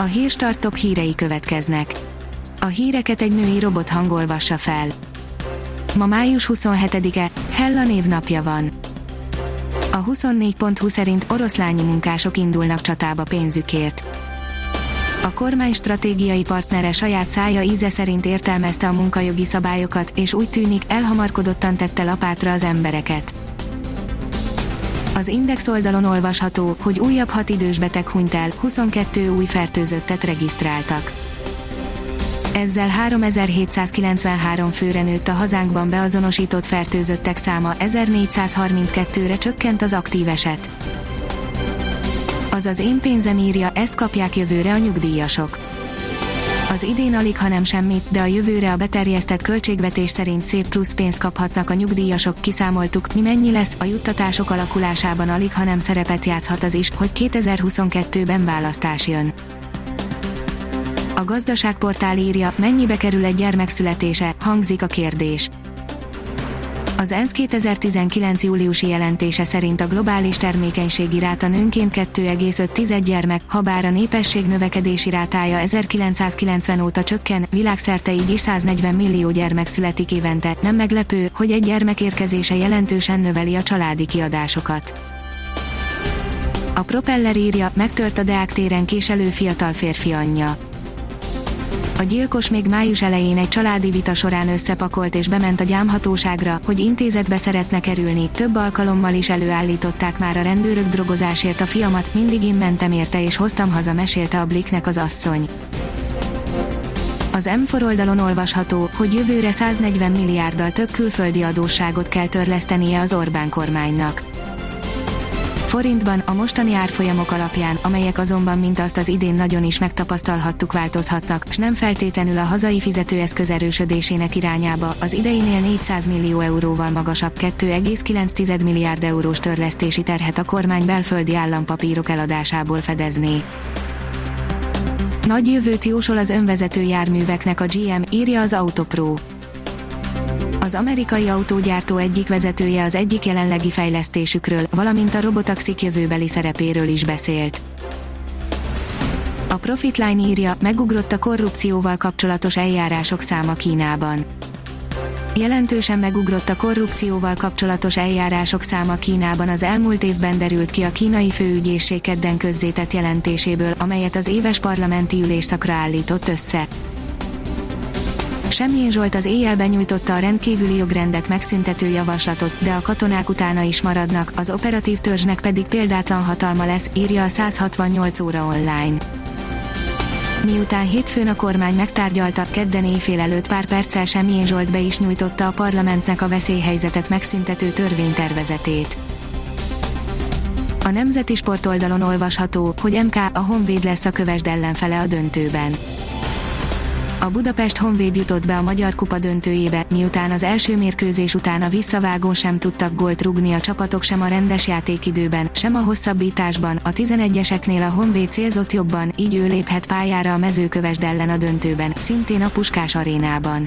A hírstart top hírei következnek. A híreket egy női robot hangolvassa fel. Ma május 27-e, Hella névnapja van. A 24.20 szerint oroszlányi munkások indulnak csatába pénzükért. A kormány stratégiai partnere saját szája íze szerint értelmezte a munkajogi szabályokat, és úgy tűnik, elhamarkodottan tette lapátra az embereket. Az Index oldalon olvasható, hogy újabb hat idős beteg hunyt el, 22 új fertőzöttet regisztráltak. Ezzel 3793 főre nőtt a hazánkban beazonosított fertőzöttek száma, 1432-re csökkent az aktív eset. Az az én pénzem írja, ezt kapják jövőre a nyugdíjasok. Az idén alig, hanem semmit, de a jövőre a beterjesztett költségvetés szerint szép plusz pénzt kaphatnak a nyugdíjasok, kiszámoltuk, mi mennyi lesz, a juttatások alakulásában alig, hanem szerepet játszhat az is, hogy 2022-ben választás jön. A gazdaságportál írja, mennyibe kerül egy gyermek születése, hangzik a kérdés. Az ENSZ 2019. júliusi jelentése szerint a globális termékenységi ráta nőnként 2,5 gyermek, ha bár a népesség növekedési rátája 1990 óta csökken, világszerte így is 140 millió gyermek születik évente, nem meglepő, hogy egy gyermek érkezése jelentősen növeli a családi kiadásokat. A propeller írja, megtört a Deák téren késelő fiatal férfi anyja a gyilkos még május elején egy családi vita során összepakolt és bement a gyámhatóságra, hogy intézetbe szeretne kerülni, több alkalommal is előállították már a rendőrök drogozásért a fiamat, mindig én mentem érte és hoztam haza mesélte a Bliknek az asszony. Az M4 oldalon olvasható, hogy jövőre 140 milliárddal több külföldi adósságot kell törlesztenie az Orbán kormánynak Forintban a mostani árfolyamok alapján, amelyek azonban mint azt az idén nagyon is megtapasztalhattuk változhatnak, s nem feltétlenül a hazai fizetőeszköz erősödésének irányába, az ideinél 400 millió euróval magasabb 2,9 milliárd eurós törlesztési terhet a kormány belföldi állampapírok eladásából fedezné. Nagy jövőt jósol az önvezető járműveknek a GM, írja az Autopro az amerikai autógyártó egyik vezetője az egyik jelenlegi fejlesztésükről, valamint a robotaxik jövőbeli szerepéről is beszélt. A Profitline írja, megugrott a korrupcióval kapcsolatos eljárások száma Kínában. Jelentősen megugrott a korrupcióval kapcsolatos eljárások száma Kínában az elmúlt évben derült ki a kínai főügyészség kedden közzétett jelentéséből, amelyet az éves parlamenti ülésszakra állított össze. Semjén Zsolt az éjjel benyújtotta a rendkívüli jogrendet megszüntető javaslatot, de a katonák utána is maradnak, az operatív törzsnek pedig példátlan hatalma lesz, írja a 168 óra online. Miután hétfőn a kormány megtárgyalta, kedden éjfél előtt pár perccel Semjén Zsolt be is nyújtotta a parlamentnek a veszélyhelyzetet megszüntető törvénytervezetét. A Nemzeti Sport oldalon olvasható, hogy MK a Honvéd lesz a kövesd ellenfele a döntőben a Budapest Honvéd jutott be a Magyar Kupa döntőjébe, miután az első mérkőzés után a visszavágón sem tudtak gólt rugni a csapatok sem a rendes játékidőben, sem a hosszabbításban, a 11-eseknél a Honvéd célzott jobban, így ő léphet pályára a mezőkövesd ellen a döntőben, szintén a Puskás arénában.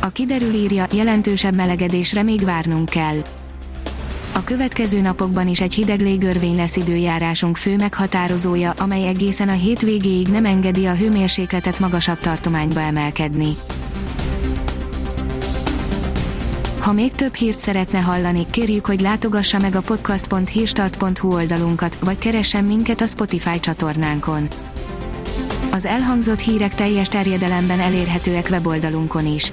A kiderül írja, jelentősebb melegedésre még várnunk kell a következő napokban is egy hideg légörvény lesz időjárásunk fő meghatározója, amely egészen a hétvégéig nem engedi a hőmérsékletet magasabb tartományba emelkedni. Ha még több hírt szeretne hallani, kérjük, hogy látogassa meg a podcast.hírstart.hu oldalunkat, vagy keressen minket a Spotify csatornánkon. Az elhangzott hírek teljes terjedelemben elérhetőek weboldalunkon is